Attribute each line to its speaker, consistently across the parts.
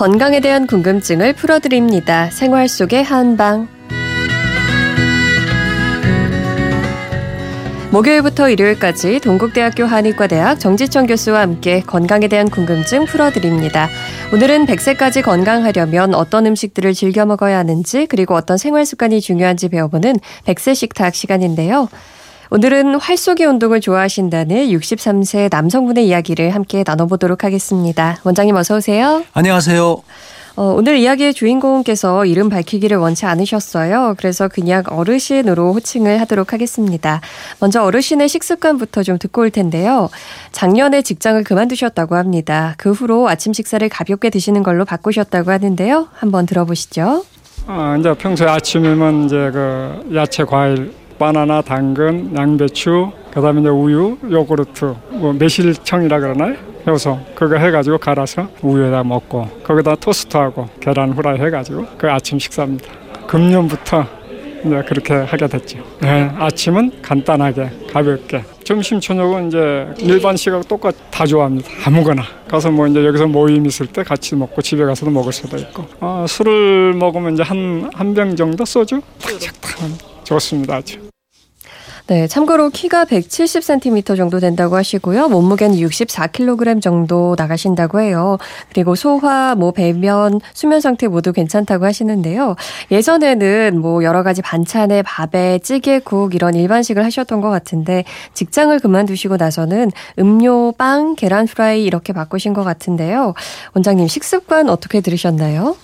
Speaker 1: 건강에 대한 궁금증을 풀어드립니다. 생활 속의 한방. 목요일부터 일요일까지 동국대학교 한의과대학 정지청 교수와 함께 건강에 대한 궁금증 풀어드립니다. 오늘은 100세까지 건강하려면 어떤 음식들을 즐겨 먹어야 하는지 그리고 어떤 생활 습관이 중요한지 배워보는 100세 식탁 시간인데요. 오늘은 활쏘기 운동을 좋아하신다는 63세 남성분의 이야기를 함께 나눠보도록 하겠습니다. 원장님 어서 오세요.
Speaker 2: 안녕하세요.
Speaker 1: 어, 오늘 이야기의 주인공께서 이름 밝히기를 원치 않으셨어요. 그래서 그냥 어르신으로 호칭을 하도록 하겠습니다. 먼저 어르신의 식습관부터 좀 듣고 올 텐데요. 작년에 직장을 그만두셨다고 합니다. 그 후로 아침 식사를 가볍게 드시는 걸로 바꾸셨다고 하는데요. 한번 들어보시죠.
Speaker 3: 어, 이제 평소에 아침이면 이제 그 야채, 과일, 바나나, 당근, 양배추, 그다음에 이제 우유, 요구르트, 뭐 매실청이라 그러나요? 효소 그거 해가지고 갈아서 우유에다 먹고 거기다 토스트하고 계란 후라이 해가지고 그 아침 식사입니다. 금년부터 이제 그렇게 하게 됐죠. 네, 아침은 간단하게 가볍게. 점심 저녁은 이제 일반식하고 똑같 다 좋아합니다. 아무거나 가서 뭐 이제 여기서 모임 있을 때 같이 먹고 집에 가서도 먹을 수도 있고. 어, 술을 먹으면 이제 한 한 병 정도 소주 탁탁 좋습니다.
Speaker 1: 네, 참고로 키가 170cm 정도 된다고 하시고요. 몸무게는 64kg 정도 나가신다고 해요. 그리고 소화, 뭐 배변, 수면 상태 모두 괜찮다고 하시는데요. 예전에는 뭐 여러 가지 반찬에 밥에 찌개, 국 이런 일반식을 하셨던 것 같은데 직장을 그만두시고 나서는 음료, 빵, 계란 프라이 이렇게 바꾸신 것 같은데요. 원장님 식습관 어떻게 들으셨나요?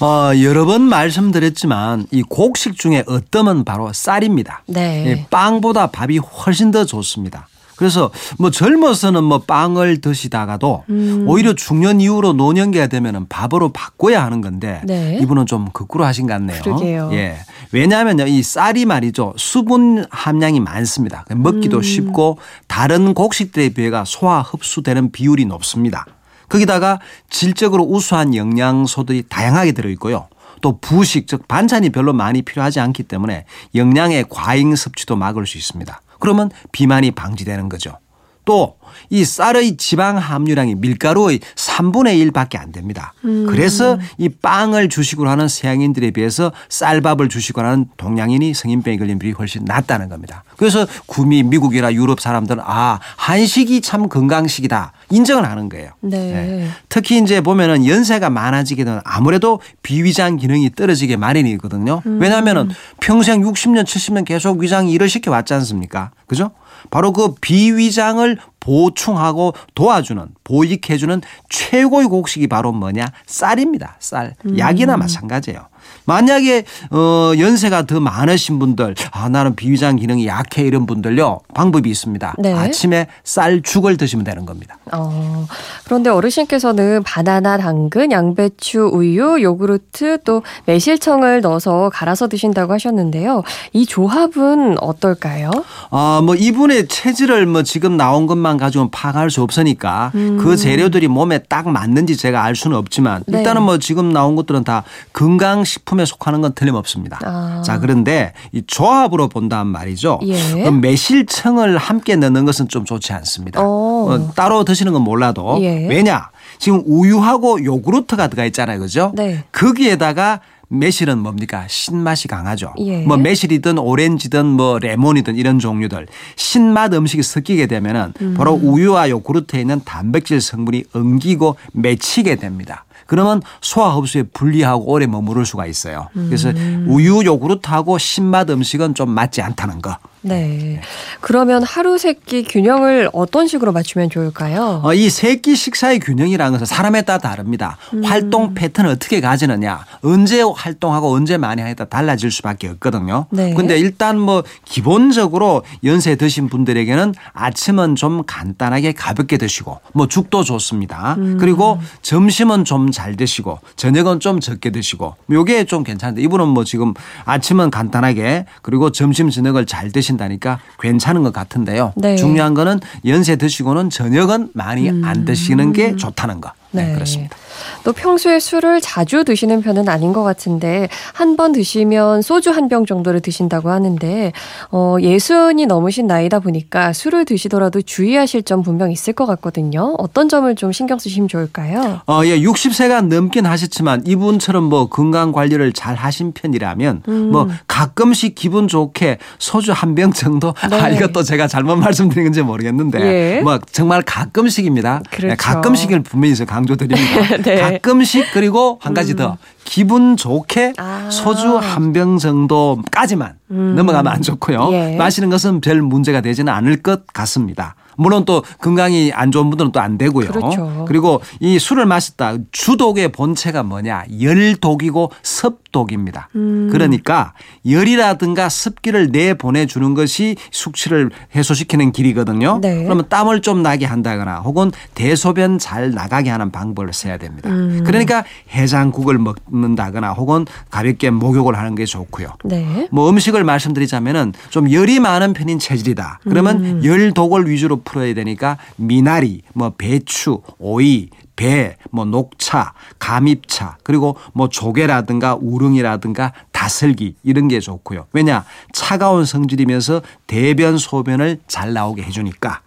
Speaker 2: 어, 여러 번 말씀드렸지만 이 곡식 중에 어떤 바로 쌀입니다.
Speaker 1: 네.
Speaker 2: 예, 빵보다 밥이 훨씬 더 좋습니다. 그래서 뭐 젊어서는 뭐 빵을 드시다가도 음. 오히려 중년 이후로 노년기가 되면은 밥으로 바꿔야 하는 건데 네. 이분은 좀 거꾸로 하신 것 같네요.
Speaker 1: 그러게요.
Speaker 2: 예. 왜냐하면요 이 쌀이 말이죠 수분 함량이 많습니다. 먹기도 음. 쉽고 다른 곡식들에 비해가 소화 흡수되는 비율이 높습니다. 거기다가 질적으로 우수한 영양소들이 다양하게 들어있고요. 또 부식 즉 반찬이 별로 많이 필요하지 않기 때문에 영양의 과잉 섭취도 막을 수 있습니다. 그러면 비만이 방지되는 거죠. 또 이 쌀의 지방 함유량이 밀가루의 3분의 1밖에 안 됩니다. 음. 그래서 이 빵을 주식으로 하는 서양인들에 비해서 쌀밥을 주식으로 하는 동양인이 성인병에 걸린 비율이 훨씬 낮다는 겁니다. 그래서 구미 미국이나 유럽 사람들은 아 한식이 참 건강식이다 인정을 하는 거예요.
Speaker 1: 네. 네.
Speaker 2: 특히 이제 보면은 연세가 많아지게 되면 아무래도 비위장 기능이 떨어지게 마련이거든요. 음. 왜냐하면은 평생 60년 70년 계속 위장이 일을 시켜 왔지 않습니까? 그죠? 바로 그 비위장을 보충하고 도와주는 보익해주는 최고의 곡식이 바로 뭐냐 쌀입니다. 쌀 약이나 음. 마찬가지예요. 만약에 어 연세가 더 많으신 분들 아 나는 비위장 기능이 약해 이런 분들요 방법이 있습니다. 네. 아침에 쌀죽을 드시면 되는 겁니다.
Speaker 1: 어, 그런데 어르신께서는 바나나, 당근, 양배추, 우유, 요구르트 또 매실청을 넣어서 갈아서 드신다고 하셨는데요. 이 조합은 어떨까요?
Speaker 2: 아뭐 이분의 체질을 뭐 지금 나온 것만 가지고는 파악할 수 없으니까 음. 그 재료들이 몸에 딱 맞는지 제가 알 수는 없지만 네. 일단은 뭐 지금 나온 것들은 다 건강 식품 식품에 속하는 건 틀림없습니다. 아. 자, 그런데 이 조합으로 본다면 말이죠. 예. 그 매실청을 함께 넣는 것은 좀 좋지 않습니다. 어, 따로 드시는 건 몰라도 예. 왜냐? 지금 우유하고 요구르트가 들어가 있잖아요. 그죠? 네. 거기에다가 매실은 뭡니까? 신맛이 강하죠. 예. 뭐 매실이든 오렌지든 뭐 레몬이든 이런 종류들 신맛 음식이 섞이게 되면은 음. 바로 우유와 요구르트에 있는 단백질 성분이 엉기고 맺히게 됩니다. 그러면 소화 흡수에 불리하고 오래 머무를 수가 있어요. 그래서 음. 우유 요구르트하고 신맛 음식은 좀 맞지 않다는 거.
Speaker 1: 네. 그러면 하루 세 끼 균형을 어떤 식으로 맞추면 좋을까요?
Speaker 2: 어, 이 세 끼 식사의 균형이라는 것은 사람에 따라 다릅니다. 음. 활동 패턴을 어떻게 가지느냐, 언제 활동하고 언제 많이 하에 따라 달라질 수밖에 없거든요. 네. 근데 일단 뭐 기본적으로 연세 드신 분들에게는 아침은 좀 간단하게 가볍게 드시고 뭐 죽도 좋습니다. 음. 그리고 점심은 좀 잘 드시고 저녁은 좀 적게 드시고 요게 좀 괜찮은데 이분은 뭐 지금 아침은 간단하게 그리고 점심 저녁을 잘 드시 드신다니까 괜찮은 것 같은데요. 네. 중요한 거는 연세 드시고는 저녁은 많이 음. 안 드시는 게 좋다는 거. 네, 네. 그렇습니다.
Speaker 1: 또 평소에 술을 자주 드시는 편은 아닌 것 같은데 한 번 드시면 소주 한 병 정도를 드신다고 하는데 어, 예순이 넘으신 나이다 보니까 술을 드시더라도 주의하실 점 분명 있을 것 같거든요. 어떤 점을 좀 신경 쓰시면 좋을까요?
Speaker 2: 어, 예, 60세가 넘긴 하셨지만 이분처럼 뭐 건강 관리를 잘 하신 편이라면 음. 뭐 가끔씩 기분 좋게 소주 한 병 정도 네. 아, 이것도 제가 잘못 말씀드린 건지 모르겠는데 예. 뭐 정말 가끔씩입니다. 예, 그렇죠. 가끔씩을 분명히 강조드립니다. 네. 가끔씩 그리고 한 가지 음. 더 기분 좋게 아. 소주 한 병 정도까지만 음. 넘어가면 안 좋고요. 예. 마시는 것은 별 문제가 되지는 않을 것 같습니다. 물론 또 건강이 안 좋은 분들은 또 안 되고요. 그렇죠. 그리고 이 술을 마셨다 주독의 본체가 뭐냐 열독이고 습독입니다. 음. 그러니까 열이라든가 습기를 내 보내 주는 것이 숙취를 해소시키는 길이거든요. 네. 그러면 땀을 좀 나게 한다거나 혹은 대소변 잘 나가게 하는 방법을 써야 됩니다. 음. 그러니까 해장국을 먹는다거나 혹은 가볍게 목욕을 하는 게 좋고요. 네. 뭐 음식을 말씀드리자면은 좀 열이 많은 편인 체질이다. 그러면 음. 열독을 위주로 풀어야 되니까 미나리, 뭐 배추, 오이, 배, 뭐 녹차, 감입차, 그리고 뭐 조개라든가 우릉이라든가 다슬기 이런 게 좋고요. 왜냐? 차가운 성질이면서 대변 소변을 잘 나오게 해 주니까.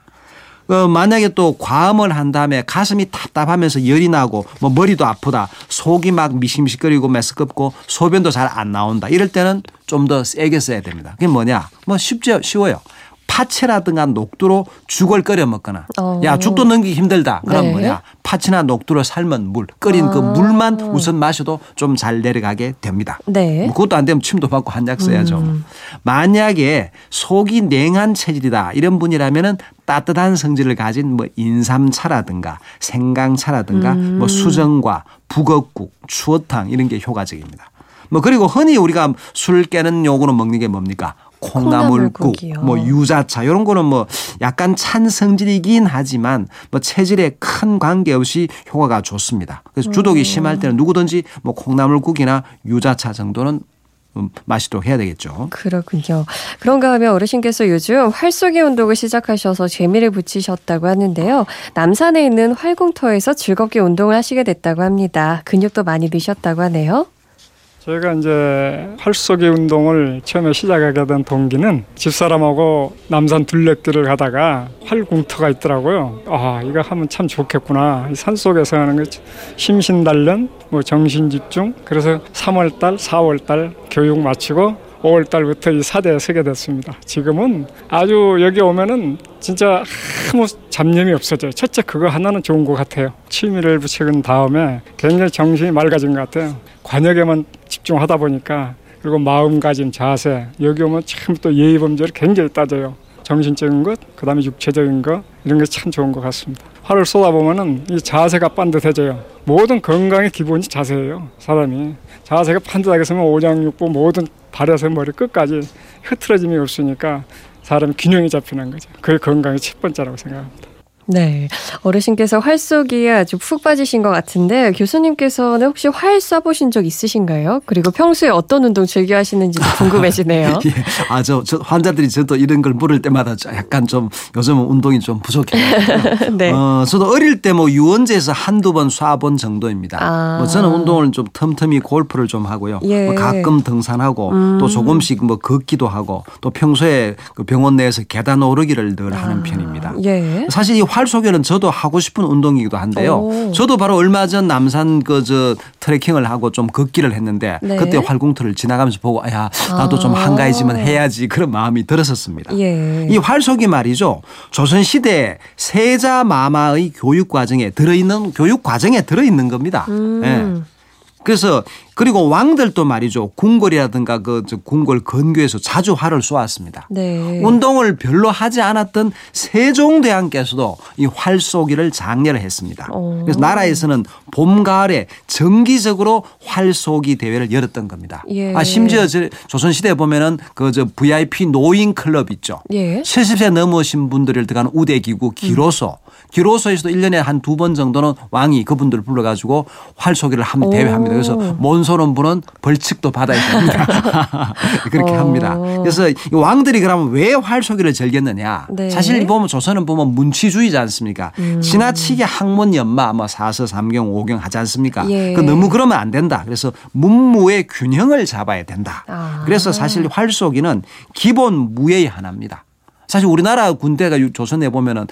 Speaker 2: 어, 만약에 또 과음을 한 다음에 가슴이 답답하면서 열이 나고 뭐 머리도 아프다 속이 막 미식미식거리고 메스껍고 소변도 잘 안 나온다 이럴 때는 좀 더 세게 써야 됩니다. 그게 뭐냐? 뭐 쉽죠, 쉬워요. 파채라든가 녹두로 죽을 끓여 먹거나 어. 야 죽도 넘기 힘들다 그럼 네. 뭐냐 파채나 녹두로 삶은 물 끓인 그 아. 그 물만 우선 마셔도 좀 잘 내려가게 됩니다. 네. 뭐 그것도 안 되면 침도 받고 한약 써야죠. 음. 만약에 속이 냉한 체질이다 이런 분이라면은 따뜻한 성질을 가진 뭐 인삼차라든가 생강차라든가 음. 뭐 수정과 북엇국, 추어탕 이런 게 효과적입니다. 뭐 그리고 흔히 우리가 술 깨는 요구는 먹는 게 뭡니까? 콩나물국, 뭐 유자차 이런 거는 뭐 약간 찬 성질이긴 하지만 뭐 체질에 큰 관계없이 효과가 좋습니다. 그래서 주독이 음. 심할 때는 누구든지 뭐 콩나물국이나 유자차 정도는 음, 마시도록 해야 되겠죠.
Speaker 1: 그렇군요. 그런가 하면 어르신께서 요즘 활쏘기 운동을 시작하셔서 재미를 붙이셨다고 하는데요. 남산에 있는 활공터에서 즐겁게 운동을 하시게 됐다고 합니다. 근육도 많이 드셨다고 하네요.
Speaker 3: 제가 이제 활쏘기 운동을 처음에 시작하게 된 동기는 집사람하고 남산 둘레길을 가다가 활공터가 있더라고요. 아, 이거 하면 참 좋겠구나. 산 속에서 하는 거 심신단련, 뭐 정신집중. 그래서 3월달, 4월달 교육 마치고 5월 달부터 이 사대에 서게 됐습니다. 지금은 아주 여기 오면은 진짜 아무 잡념이 없어져요. 첫째 그거 하나는 좋은 것 같아요. 취미를 붙이은 다음에 굉장히 정신이 맑아진 것 같아요. 관역에만 집중하다 보니까 그리고 마음가짐, 자세 여기 오면 참 또 예의 범죄를 굉장히 따져요. 정신적인 것, 그다음에 육체적인 것 이런 게 참 좋은 것 같습니다. 화를 쏟아 보면은 이 자세가 반듯해져요. 모든 건강의 기본이 자세예요. 사람이 자세가 반듯하게 서면 오장육부 모든 발에서 머리 끝까지 흐트러짐이 없으니까 사람 균형이 잡히는 거죠. 그게 건강의 첫 번째라고 생각합니다.
Speaker 1: 네. 어르신께서 활 쏘기에 아주 푹 빠지신 것 같은데 교수님께서는 혹시 활 쏴보신 적 있으신가요? 그리고 평소에 어떤 운동 즐겨 하시는지 궁금해지네요.
Speaker 2: 예. 아, 저, 저 환자들이 저도 이런 걸 물을 때마다 약간 좀 요즘은 운동이 좀 부족해요. 네. 어, 저도 어릴 때 뭐 유원지에서 한두 번 쏴본 정도입니다. 아. 뭐 저는 운동을 좀 틈틈이 골프를 좀 하고요. 예. 뭐 가끔 등산하고 음. 또 조금씩 뭐 걷기도 하고 또 평소에 그 병원 내에서 계단 오르기를 늘 하는 아. 편입니다. 예. 사실 이 활소견은 저도 하고 싶은 운동이기도 한데요. 오. 저도 바로 얼마 전 남산 그 저 트레킹을 하고 좀 걷기를 했는데 네. 그때 활공터를 지나가면서 보고 야 나도 아. 좀 한가해지면 해야지 그런 마음이 들었었습니다. 예. 이 활속이 말이죠. 조선 시대 세자 마마의 교육 과정에 들어있는 교육 과정에 들어있는 겁니다. 음. 예. 그래서 그리고 왕들도 말이죠. 궁궐이라든가 그 궁궐 근교에서 자주 활을 쏘았습니다. 네. 운동을 별로 하지 않았던 세종대왕께서도 이 활 쏘기를 장려를 했습니다. 오. 그래서 나라에서는 봄, 가을에 정기적으로 활 쏘기 대회를 열었던 겁니다. 예. 아, 심지어 조선 시대에 보면은 그 저 VIP 노인 클럽 있죠. 예. 70세 넘으신 분들을 들어가는 우대 기구 기로소. 음. 기로소에서도 1년에 한 두 번 정도는 왕이 그분들을 불러 가지고 활 쏘기를 하면 대회합니다. 그래서 몬 분은 벌칙도 받아야 됩니다. 그렇게 어. 합니다. 그래서 왕들이 그러면 왜 활쏘기를 즐겼느냐? 네. 사실 보면 조선은 보면 문치주의지 않습니까? 음. 지나치게 학문 연마 뭐 사서 삼경 오경 하지 않습니까? 예. 그 너무 그러면 안 된다. 그래서 문무의 균형을 잡아야 된다. 아. 그래서 사실 활쏘기는 기본 무예의 하나입니다. 사실 우리나라 군대가 조선에 보면은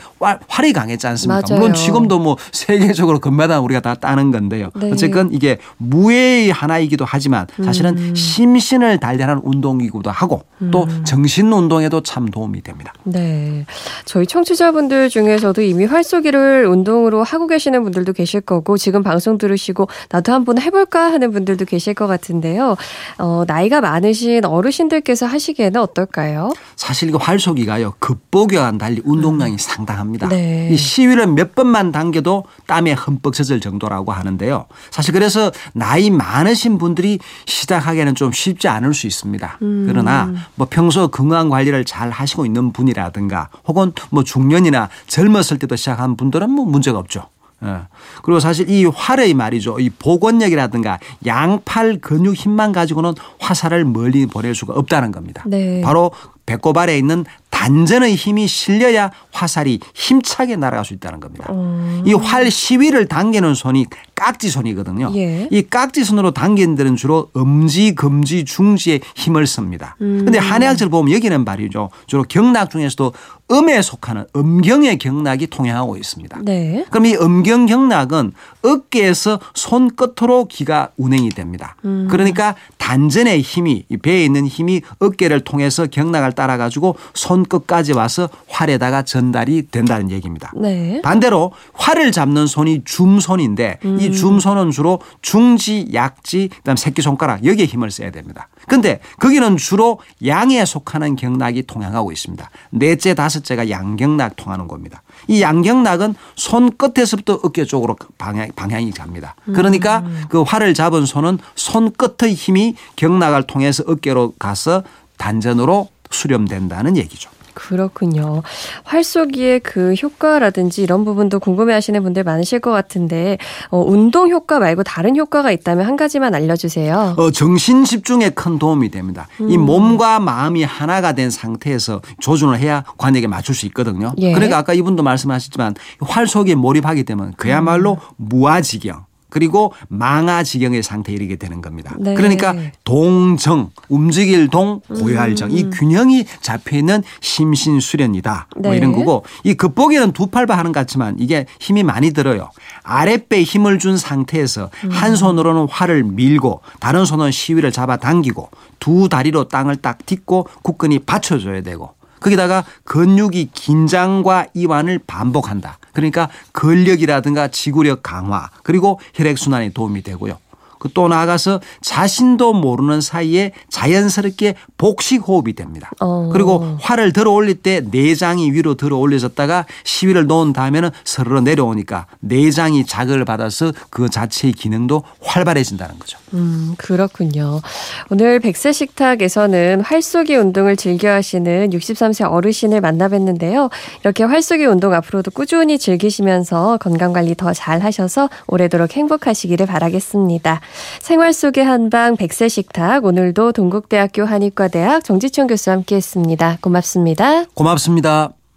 Speaker 2: 활이 강했지 않습니까? 맞아요. 물론 지금도 뭐 세계적으로 금메달 우리가 다 따는 건데요. 네. 어쨌든 이게 무예의 하나이기도 하지만 사실은 음. 심신을 단련하는 운동이기도 하고 또 음. 정신 운동에도 참 도움이 됩니다.
Speaker 1: 네. 저희 청취자분들 중에서도 이미 활쏘기를 운동으로 하고 계시는 분들도 계실 거고 지금 방송 들으시고 나도 한번 해볼까 하는 분들도 계실 것 같은데요. 어, 나이가 많으신 어르신들께서 하시기에는 어떨까요?
Speaker 2: 사실 이거 활쏘기가요. 극복여와는 달리 운동량이 음. 상당합니다. 네. 이 시위를 몇 번만 당겨도 땀에 흠뻑 젖을 정도라고 하는데요. 사실 그래서 나이 많으신 분들이 시작하기에는 좀 쉽지 않을 수 있습니다. 음. 그러나 뭐 평소 건강 관리를 잘 하시고 있는 분이라든가 혹은 뭐 중년이나 젊었을 때도 시작한 분들은 뭐 문제가 없죠. 예. 그리고 사실 이 활의 말이죠. 이 복원력이라든가 양팔 근육 힘만 가지고는 화살을 멀리 보낼 수가 없다는 겁니다. 네. 바로 배꼽 아래에 있는 단전의 힘이 실려야 화살이 힘차게 날아갈 수 있다는 겁니다. 음. 이활 시위를 당기는 손이 깍지손이거든요. 예. 이 깍지손으로 당기는 데는 주로 엄지, 금지, 중지에 힘을 씁니다. 그런데 음. 한의학적으로 보면 여기는 말이죠. 주로 경락 중에서도 음에 속하는 음경의 경락이 통행하고 있습니다. 네. 그럼 이 음경 경락은 어깨에서 손끝으로 기가 운행이 됩니다. 음. 그러니까 단전의 힘이 배에 있는 힘이 어깨를 통해서 경락을 따라 가지고 손끝까지 와서 활에다가 전달이 된다는 얘기입니다. 네. 반대로 활을 잡는 손이 줌손인데 음. 이 줌손은 주로 중지, 약지, 그다음 새끼 손가락 여기에 힘을 써야 됩니다. 근데 거기는 주로 양에 속하는 경락이 통행하고 있습니다. 넷째, 다섯째가 양경락 통하는 겁니다. 이 양경락은 손 끝에서부터 어깨 쪽으로 방향, 방향이 갑니다. 그러니까 음. 그 활을 잡은 손은 손 끝의 힘이 경락을 통해서 어깨로 가서 단전으로 수렴된다는 얘기죠.
Speaker 1: 그렇군요. 활쏘기의 그 효과라든지 이런 부분도 궁금해 하시는 분들 많으실 것 같은데, 어, 운동 효과 말고 다른 효과가 있다면 한 가지만 알려주세요.
Speaker 2: 어, 정신 집중에 큰 도움이 됩니다. 음. 이 몸과 마음이 하나가 된 상태에서 조준을 해야 관역에 맞출 수 있거든요. 예. 그러니까 아까 이분도 말씀하셨지만 활쏘기에 몰입하게 되면 그야말로 음. 무아지경. 그리고 망아 지경의 상태에 이르게 되는 겁니다. 네. 그러니까 동정, 움직일 동, 고요할 정. 음. 이 균형이 잡혀 있는 심신 수련이다. 뭐 네. 뭐 이런 거고 이 극복에는 두 팔바 하는 것 같지만 이게 힘이 많이 들어요. 아랫배에 힘을 준 상태에서 음. 한 손으로는 활을 밀고 다른 손은 시위를 잡아 당기고 두 다리로 땅을 딱 딛고 굳건히 받쳐줘야 되고 거기다가 근육이 긴장과 이완을 반복한다. 그러니까 근력이라든가 지구력 강화 그리고 혈액순환에 도움이 되고요. 그또 나아가서 자신도 모르는 사이에 자연스럽게 복식 호흡이 됩니다. 어. 그리고 활을 들어 올릴 때 내장이 위로 들어 올려졌다가 시위를 놓은 다음에는 서로 내려오니까 내장이 자극을 받아서 그 자체의 기능도 활발해진다는 거죠.
Speaker 1: 음, 그렇군요. 오늘 백세 식탁에서는 활쏘기 운동을 즐겨 하시는 63세 어르신을 만나 뵀는데요. 이렇게 활쏘기 운동 앞으로도 꾸준히 즐기시면서 건강 관리 더 잘 하셔서 오래도록 행복하시기를 바라겠습니다. 생활 속의 한방 백세 식탁 오늘도 동국대학교 한의과대학 정지천 교수와 함께했습니다. 고맙습니다.
Speaker 2: 고맙습니다.